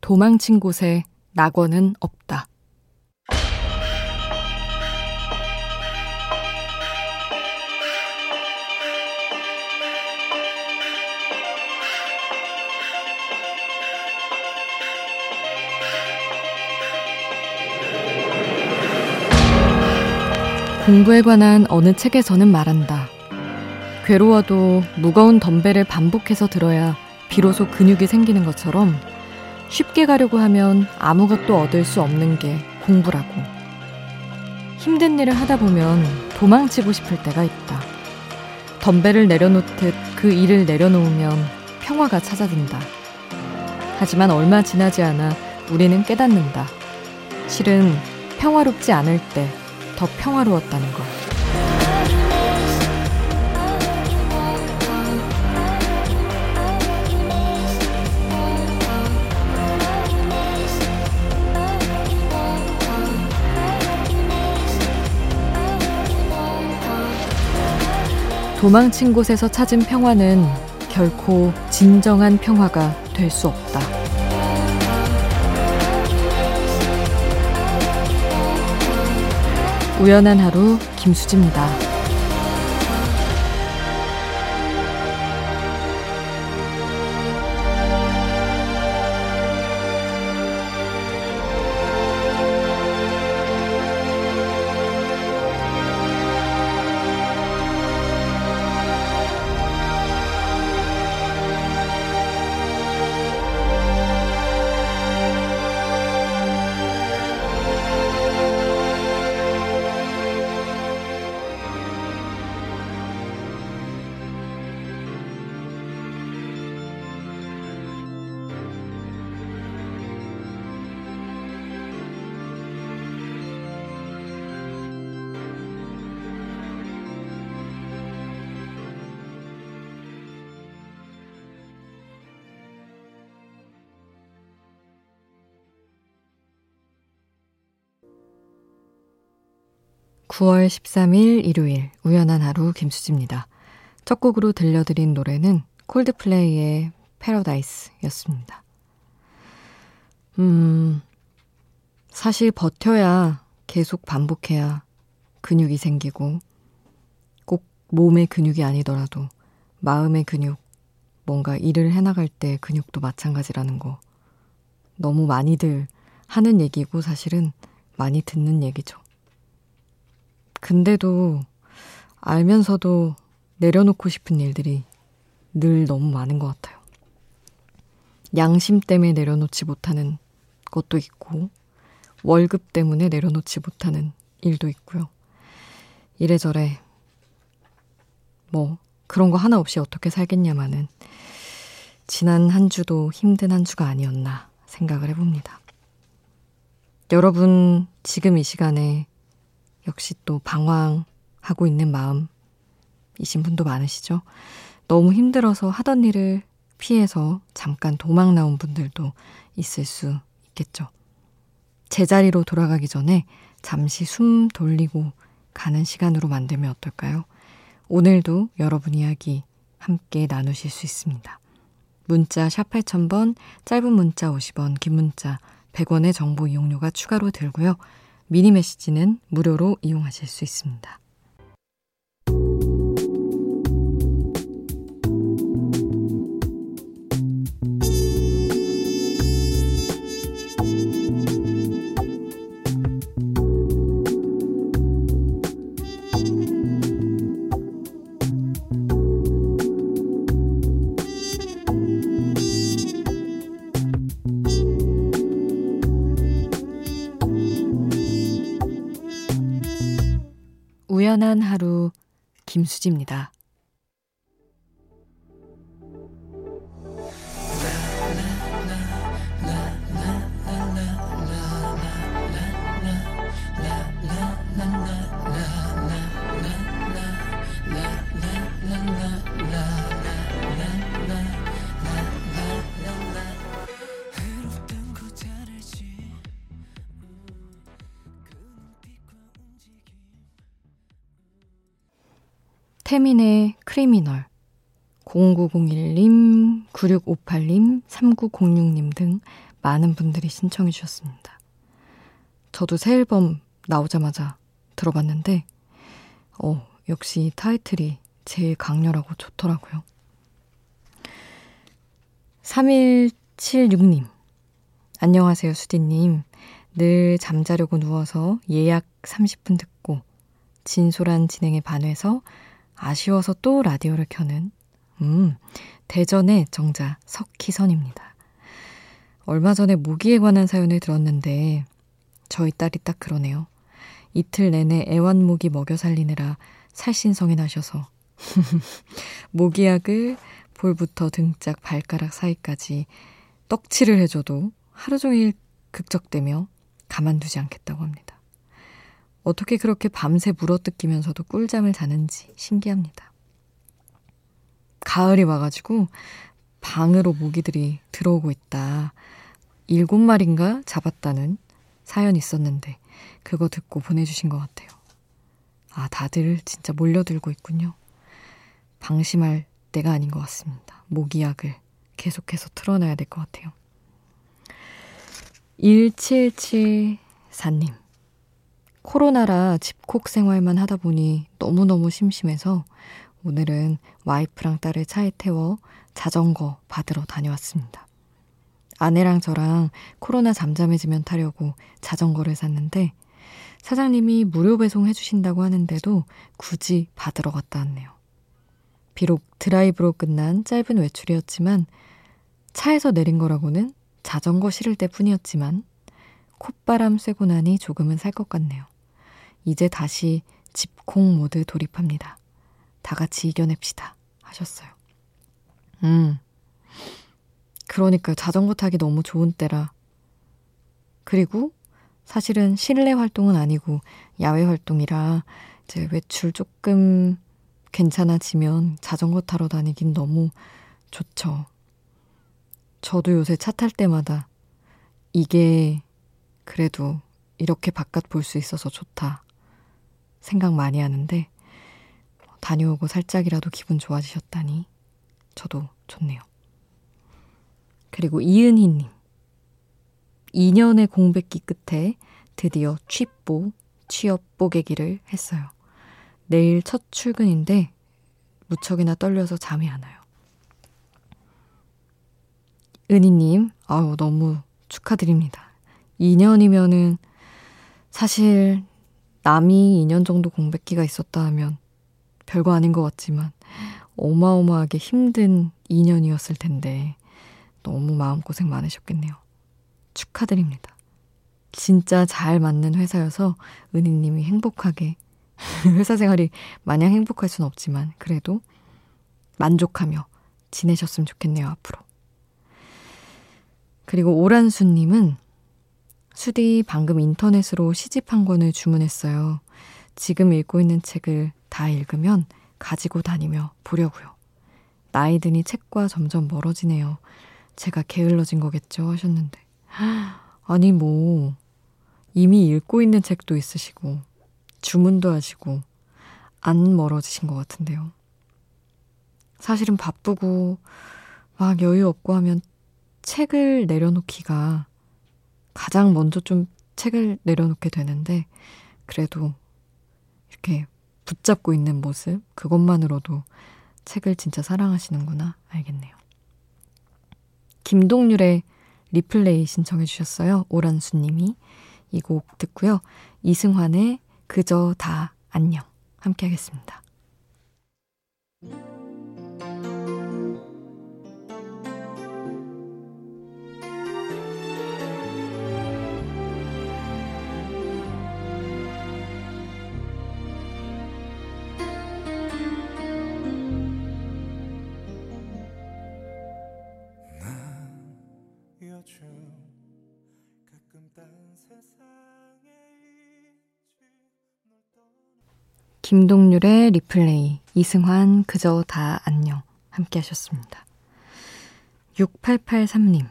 도망친 곳에 낙원은 없다. 공부에 관한 어느 책에서는 말한다. 괴로워도 무거운 덤벨을 반복해서 들어야 비로소 근육이 생기는 것처럼 쉽게 가려고 하면 아무것도 얻을 수 없는 게 공부라고. 힘든 일을 하다 보면 도망치고 싶을 때가 있다. 덤벨을 내려놓듯 그 일을 내려놓으면 평화가 찾아든다. 하지만 얼마 지나지 않아 우리는 깨닫는다. 실은 평화롭지 않을 때 더 평화로웠다는 것. 도망친 곳에서 찾은 평화는 결코 진정한 평화가 될 수 없다. 우연한 하루 김수지입니다. 9월 13일 일요일 우연한 하루 김수지입니다. 첫 곡으로 들려드린 노래는 콜드플레이의 패러다이스였습니다. 음, 사실 버텨야 계속 반복해야 근육이 생기고 꼭 몸의 근육이 아니더라도 마음의 근육, 뭔가 일을 해나갈 때 근육도 마찬가지라는 거 너무 많이들 하는 얘기고 사실은 많이 듣는 얘기죠. 근데도 알면서도 내려놓고 싶은 일들이 늘 너무 많은 것 같아요. 양심 때문에 내려놓지 못하는 것도 있고, 월급 때문에 내려놓지 못하는 일도 있고요. 이래저래, 뭐, 그런 거 하나 없이 어떻게 살겠냐마는, 지난 한 주도 힘든 한 주가 아니었나 생각을 해봅니다. 여러분, 지금 이 시간에 역시 또 방황하고 있는 마음이신 분도 많으시죠? 너무 힘들어서 하던 일을 피해서 잠깐 도망 나온 분들도 있을 수 있겠죠. 제자리로 돌아가기 전에 잠시 숨 돌리고 가는 시간으로 만들면 어떨까요? 오늘도 여러분 이야기 함께 나누실 수 있습니다. 문자 샵 8000번, 짧은 문자 50원, 긴 문자 100원의 정보 이용료가 추가로 들고요. 미니 메시지는 무료로 이용하실 수 있습니다. 우연한 하루 김수지입니다. 태민의 크리미널 0901님, 9658님, 3906님 등 많은 분들이 신청해 주셨습니다. 저도 새 앨범 나오자마자 들어봤는데, 어, 역시 타이틀이 제일 강렬하고 좋더라고요. 3176님. 안녕하세요, 수디님. 늘 잠자려고 누워서 예약 30분 듣고 진솔한 진행에 반해서 아쉬워서 또 라디오를 켜는 음, 대전의 정자 석희선입니다. 얼마 전에 모기에 관한 사연을 들었는데 저희 딸이 딱 그러네요. 이틀 내내 애완모기 먹여 살리느라 살신성이 나셔서 모기약을 볼부터 등짝 발가락 사이까지 떡칠을 해줘도 하루 종일 극적대며 가만두지 않겠다고 합니다. 어떻게 그렇게 밤새 물어뜯기면서도 꿀잠을 자는지 신기합니다. 가을이 와가지고 방으로 모기들이 들어오고 있다. 일곱 마리인가 잡았다는 사연이 있었는데 그거 듣고 보내주신 것 같아요. 아, 다들 진짜 몰려들고 있군요. 방심할 때가 아닌 것 같습니다. 모기약을 계속해서 틀어놔야 될 것 같아요. 1774님. 코로나라 집콕 생활만 하다 보니 너무너무 심심해서 오늘은 와이프랑 딸을 차에 태워 자전거 받으러 다녀왔습니다. 아내랑 저랑 코로나 잠잠해지면 타려고 자전거를 샀는데 사장님이 무료 배송해 주신다고 하는데도 굳이 받으러 갔다 왔네요. 비록 드라이브로 끝난 짧은 외출이었지만 차에서 내린 거라고는 자전거 실을 때 뿐이었지만 콧바람 쐬고 나니 조금은 살 것 같네요. 이제 다시 집콩 모드 돌입합니다. 다 같이 이겨냅시다. 하셨어요. 음. 그러니까요. 자전거 타기 너무 좋은 때라. 그리고 사실은 실내 활동은 아니고 야외 활동이라 이제 외출 조금 괜찮아지면 자전거 타러 다니긴 너무 좋죠. 저도 요새 차 탈 때마다 이게 그래도 이렇게 바깥 볼 수 있어서 좋다 생각 많이 하는데 다녀오고 살짝이라도 기분 좋아지셨다니 저도 좋네요. 그리고 이은희님. 2년의 공백기 끝에 드디어 취뽀, 취업 뽀개기를 했어요. 내일 첫 출근인데 무척이나 떨려서 잠이 안 와요. 은희님, 아우, 너무 축하드립니다. 2년이면은 사실 남이 2년 정도 공백기가 있었다 하면 별거 아닌 것 같지만 어마어마하게 힘든 2년이었을 텐데 너무 마음고생 많으셨겠네요. 축하드립니다. 진짜 잘 맞는 회사여서 은희님이 행복하게 회사 생활이 마냥 행복할 순 없지만 그래도 만족하며 지내셨으면 좋겠네요, 앞으로. 그리고 오란수님은 수디 방금 인터넷으로 시집 한 권을 주문했어요. 지금 읽고 있는 책을 다 읽으면 가지고 다니며 보려고요. 나이 드니 책과 점점 멀어지네요. 제가 게을러진 거겠죠 하셨는데. 아니 뭐 이미 읽고 있는 책도 있으시고 주문도 하시고 안 멀어지신 것 같은데요. 사실은 바쁘고 막 여유 없고 하면 책을 내려놓기가 가장 먼저 좀 책을 내려놓게 되는데 그래도 이렇게 붙잡고 있는 모습 그것만으로도 책을 진짜 사랑하시는구나 알겠네요. 김동률의 리플레이 신청해 주셨어요. 오란수님이 이 곡 듣고요. 이승환의 그저 다 안녕 함께 하겠습니다. 김동률의 리플레이, 이승환, 그저 다 안녕. 함께 하셨습니다. 6883님.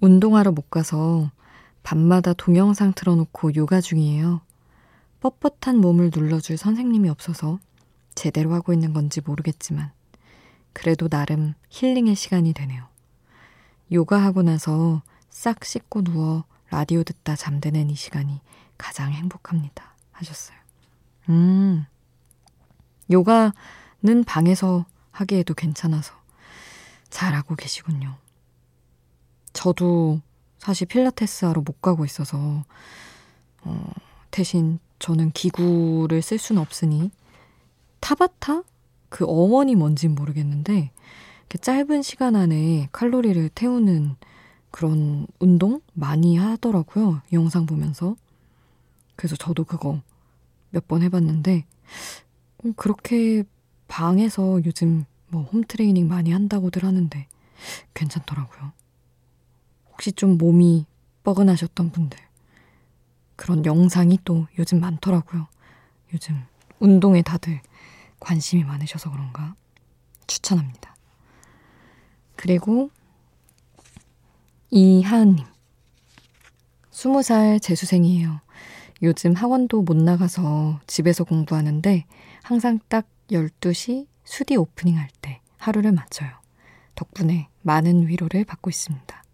운동하러 못 가서 밤마다 동영상 틀어놓고 요가 중이에요. 뻣뻣한 몸을 눌러줄 선생님이 없어서 제대로 하고 있는 건지 모르겠지만, 그래도 나름 힐링의 시간이 되네요. 요가하고 나서 싹 씻고 누워 라디오 듣다 잠드는 이 시간이 가장 행복합니다. 하셨어요. 음, 요가는 방에서 하기에도 괜찮아서 잘하고 계시군요. 저도 사실 필라테스 하러 못 가고 있어서, 어, 대신 저는 기구를 쓸 수는 없으니, 타바타? 그 어원이 뭔진 모르겠는데, 짧은 시간 안에 칼로리를 태우는 그런 운동 많이 하더라고요. 영상 보면서. 그래서 저도 그거 몇 번 해봤는데, 음, 그렇게 방에서 요즘 뭐 홈트레이닝 많이 한다고들 하는데 괜찮더라고요. 혹시 좀 몸이 뻐근하셨던 분들. 그런 영상이 또 요즘 많더라고요. 요즘 운동에 다들 관심이 많으셔서 그런가 추천합니다. 그리고 이하은님. 20살 재수생이에요. 요즘 학원도 못 나가서 집에서 공부하는데 항상 딱 12시 수디 오프닝 할 때 하루를 맞춰요. 덕분에 많은 위로를 받고 있습니다.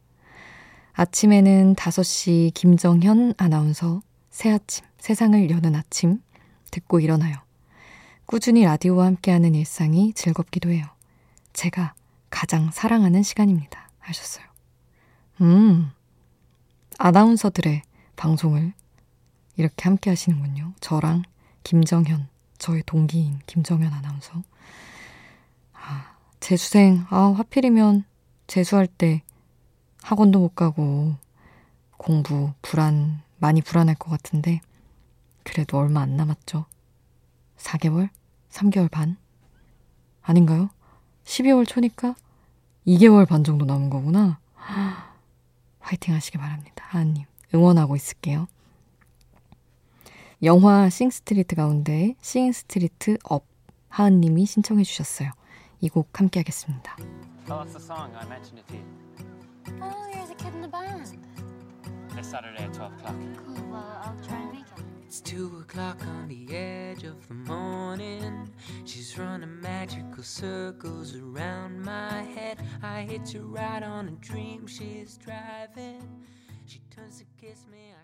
아침에는 5시 김정현 아나운서 새 아침, 세상을 여는 아침 듣고 일어나요. 꾸준히 라디오와 함께하는 일상이 즐겁기도 해요. 제가 가장 사랑하는 시간입니다. 하셨어요. 음, 아나운서들의 방송을 이렇게 함께 하시는군요. 저랑 김정현, 저의 동기인 김정현 아나운서. 아, 재수생, 아, 하필이면 재수할 때 학원도 못 가고 공부 불안, 많이 불안할 것 같은데 그래도 얼마 안 남았죠. 4개월? 3개월 반? 아닌가요? 12월 초니까 2개월 반 정도 남은 거구나. 화이팅 하시길 바랍니다. 하은님, 응원하고 있을게요. 영화 싱스트리트 가운데 싱스트리트 Up 하은님이 신청해 주셨어요. 이 곡 함께 하겠습니다. Oh, that's the song. I mentioned it to you. Oh, you're the kid in the band. This Saturday at 12 o'clock. Cool, well, I'll try and make it. It's two o'clock on the edge of the morning. She's running magical circles around my head. I hitch a ride on a dream she's driving. She turns to kiss me. I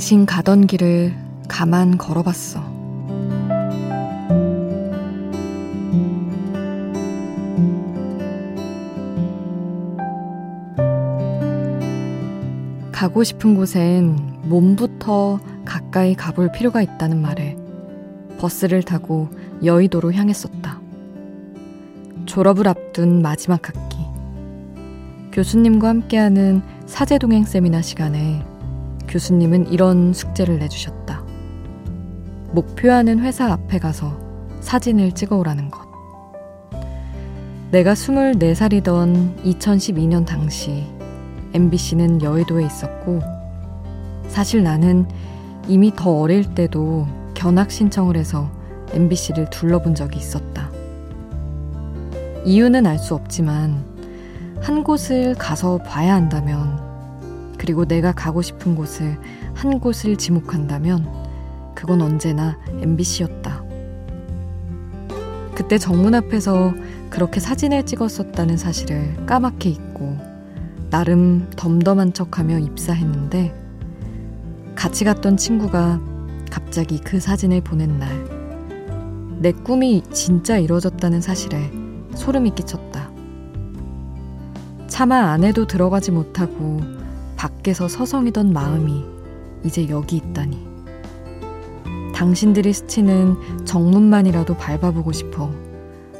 당신 가던 길을 가만 걸어봤어. 가고 싶은 곳엔 몸부터 가까이 가볼 필요가 있다는 말에 버스를 타고 여의도로 향했었다. 졸업을 앞둔 마지막 학기. 교수님과 함께하는 사제동행 세미나 시간에 교수님은 이런 숙제를 내주셨다. 목표하는 회사 앞에 가서 사진을 찍어 오라는 것. 내가 24살이던 2012년 당시 MBC는 여의도에 있었고, 사실 나는 이미 더 어릴 때도 견학 신청을 해서 MBC를 둘러본 적이 있었다. 이유는 알 수 없지만, 한 곳을 가서 봐야 한다면, 그리고 내가 가고 싶은 곳을 한 곳을 지목한다면, 그건 언제나 MBC였다. 그때 정문 앞에서 그렇게 사진을 찍었었다는 사실을 까맣게 잊고, 나름 덤덤한 척하며 입사했는데, 같이 갔던 친구가 갑자기 그 사진을 보낸 날, 내 꿈이 진짜 이루어졌다는 사실에 소름이 끼쳤다. 차마 안에도 들어가지 못하고 밖에서 서성이던 마음이 이제 여기 있다니. 당신들이 스치는 정문만이라도 밟아보고 싶어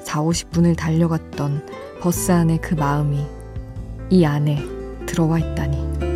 4, 50분을 달려갔던 버스 안에 그 마음이 이 안에 들어와 있다니.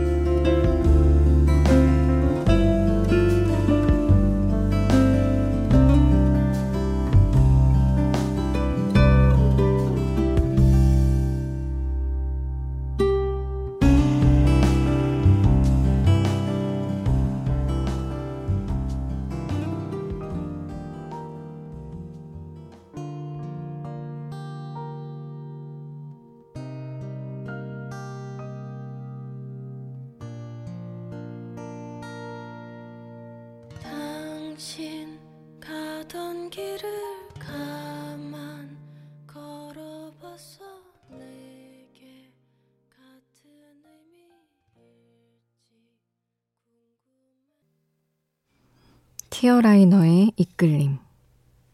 티어라이너의 이끌림.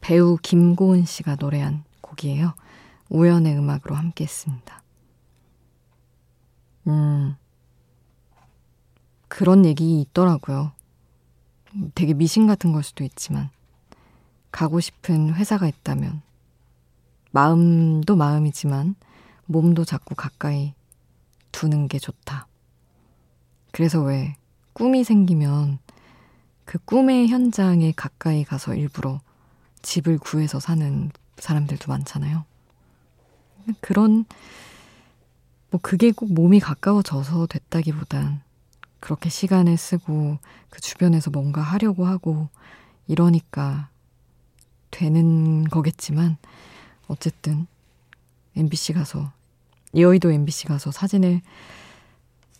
배우 김고은 씨가 노래한 곡이에요. 우연의 음악으로 함께 했습니다. 음, 그런 얘기 있더라고요. 되게 미신 같은 걸 수도 있지만, 가고 싶은 회사가 있다면, 마음도 마음이지만, 몸도 자꾸 가까이 두는 게 좋다. 그래서 왜 꿈이 생기면 그 꿈의 현장에 가까이 가서 일부러 집을 구해서 사는 사람들도 많잖아요. 그런, 뭐 그게 꼭 몸이 가까워져서 됐다기보단 그렇게 시간을 쓰고 그 주변에서 뭔가 하려고 하고 이러니까 되는 거겠지만 어쨌든 MBC 가서 여의도 MBC 가서 사진을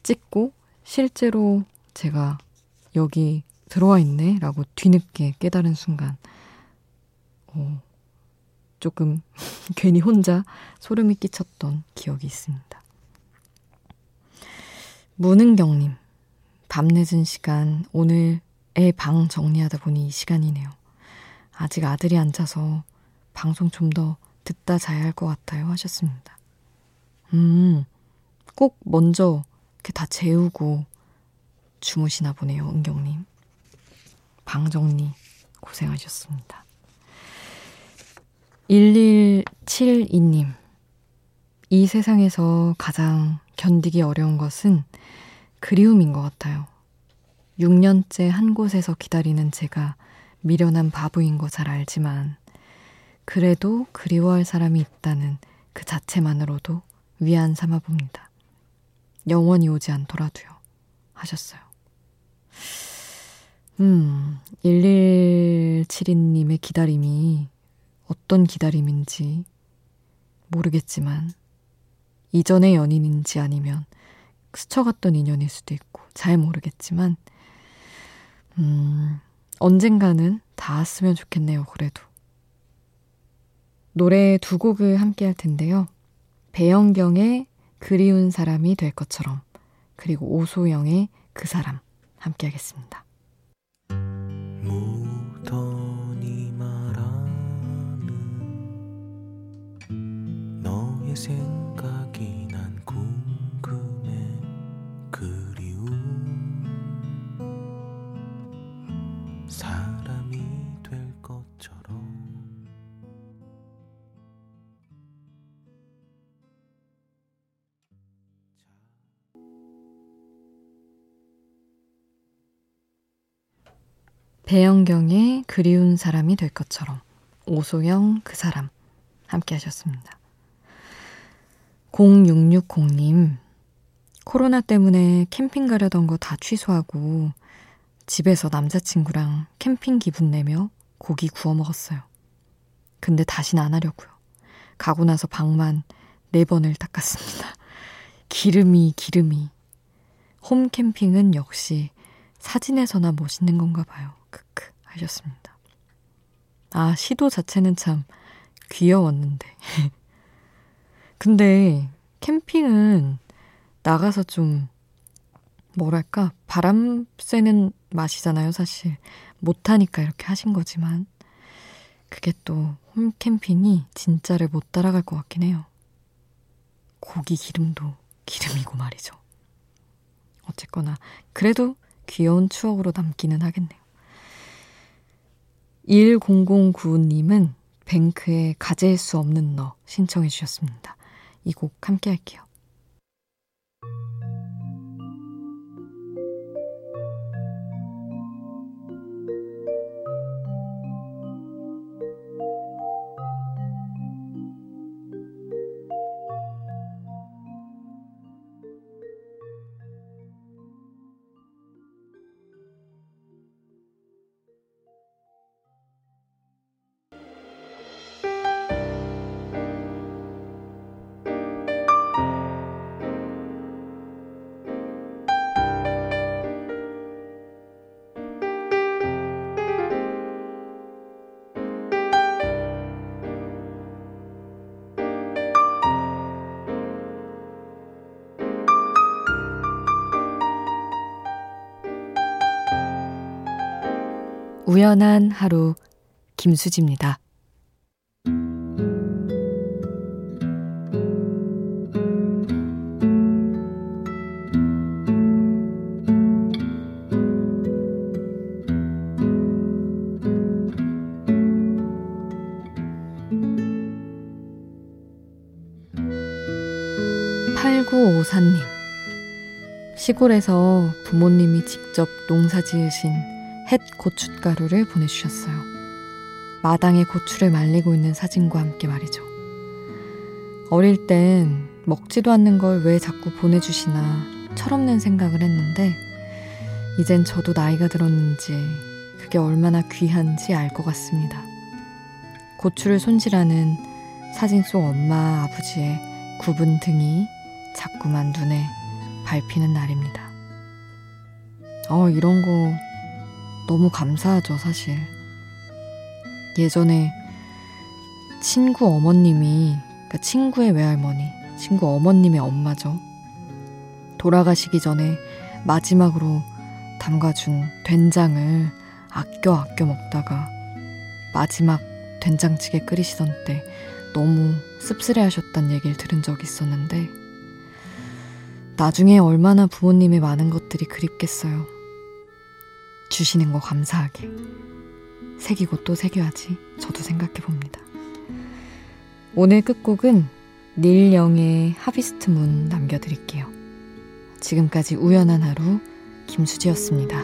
찍고 실제로 제가 여기 들어와 있네 라고 뒤늦게 깨달은 순간 어, 조금 괜히 혼자 소름이 끼쳤던 기억이 있습니다. 문은경님, 밤 늦은 시간, 오늘 애 방 정리하다 보니 이 시간이네요. 아직 아들이 앉아서 방송 좀 더 듣다 자야 할 것 같아요. 하셨습니다. 음, 꼭 먼저 이렇게 다 재우고 주무시나 보네요. 은경님. 방 정리 고생하셨습니다. 1172님. 이 세상에서 가장 견디기 어려운 것은 그리움인 것 같아요. 6년째 한 곳에서 기다리는 제가 미련한 바보인 거 잘 알지만, 그래도 그리워할 사람이 있다는 그 자체만으로도 위안 삼아 봅니다. 영원히 오지 않더라도요. 하셨어요. 음, 1172님의 기다림이 어떤 기다림인지 모르겠지만, 이전의 연인인지 아니면 스쳐갔던 인연일 수도 있고, 잘 모르겠지만, 음, 언젠가는 닿았으면 좋겠네요, 그래도. 노래 두 곡을 함께 할 텐데요. 배영경의 그리운 사람이 될 것처럼, 그리고 오소영의 그 사람 함께 하겠습니다. 너의 생각이 난 궁금해. 그리운 사람이 될 것처럼. 배영경의 그리운 사람이 될 것처럼. 오소영 그 사람. 함께 하셨습니다. 0660님 코로나 때문에 캠핑 가려던 거 다 취소하고 집에서 남자친구랑 캠핑 기분 내며 고기 구워 먹었어요. 근데 다시는 안 하려고요. 가고 나서 방만 네 번을 닦았습니다. 기름이 기름이 홈 캠핑은 역시 사진에서나 멋있는 건가 봐요. 크크 하셨습니다. 아, 시도 자체는 참 귀여웠는데. 근데 캠핑은 나가서 좀 뭐랄까 바람 쐬는 맛이잖아요, 사실. 못하니까 이렇게 하신 거지만 그게 또 홈캠핑이 진짜를 못 따라갈 것 같긴 해요. 고기 기름도 기름이고 말이죠. 어쨌거나 그래도 귀여운 추억으로 남기는 하겠네요. 1009님은 뱅크의 가질 수 없는 너 신청해 주셨습니다. 이 곡 함께 할게요. 우연한 하루 김수지입니다. 8954님. 시골에서 부모님이 직접 농사 지으신 햇 고춧가루를 보내주셨어요. 마당에 고추를 말리고 있는 사진과 함께 말이죠. 어릴 땐 먹지도 않는 걸 왜 자꾸 보내주시나 철없는 생각을 했는데, 이젠 저도 나이가 들었는지 그게 얼마나 귀한지 알 것 같습니다. 고추를 손질하는 사진 속 엄마, 아버지의 굽은 등이 자꾸만 눈에 밟히는 날입니다. 어, 이런 거 너무 감사하죠, 사실. 예전에 친구 어머님이, 그러니까 친구의 외할머니, 친구 어머님의 엄마죠. 돌아가시기 전에 마지막으로 담가준 된장을 아껴 아껴 먹다가 마지막 된장찌개 끓이시던 때 너무 씁쓸해 하셨단 얘기를 들은 적이 있었는데 나중에 얼마나 부모님의 많은 것들이 그립겠어요. 주시는 거 감사하게 새기고 또 새겨야지 저도 생각해 봅니다. 오늘 끝곡은 닐 영의 하비스트 문 남겨드릴게요. 지금까지 우연한 하루 김수지였습니다.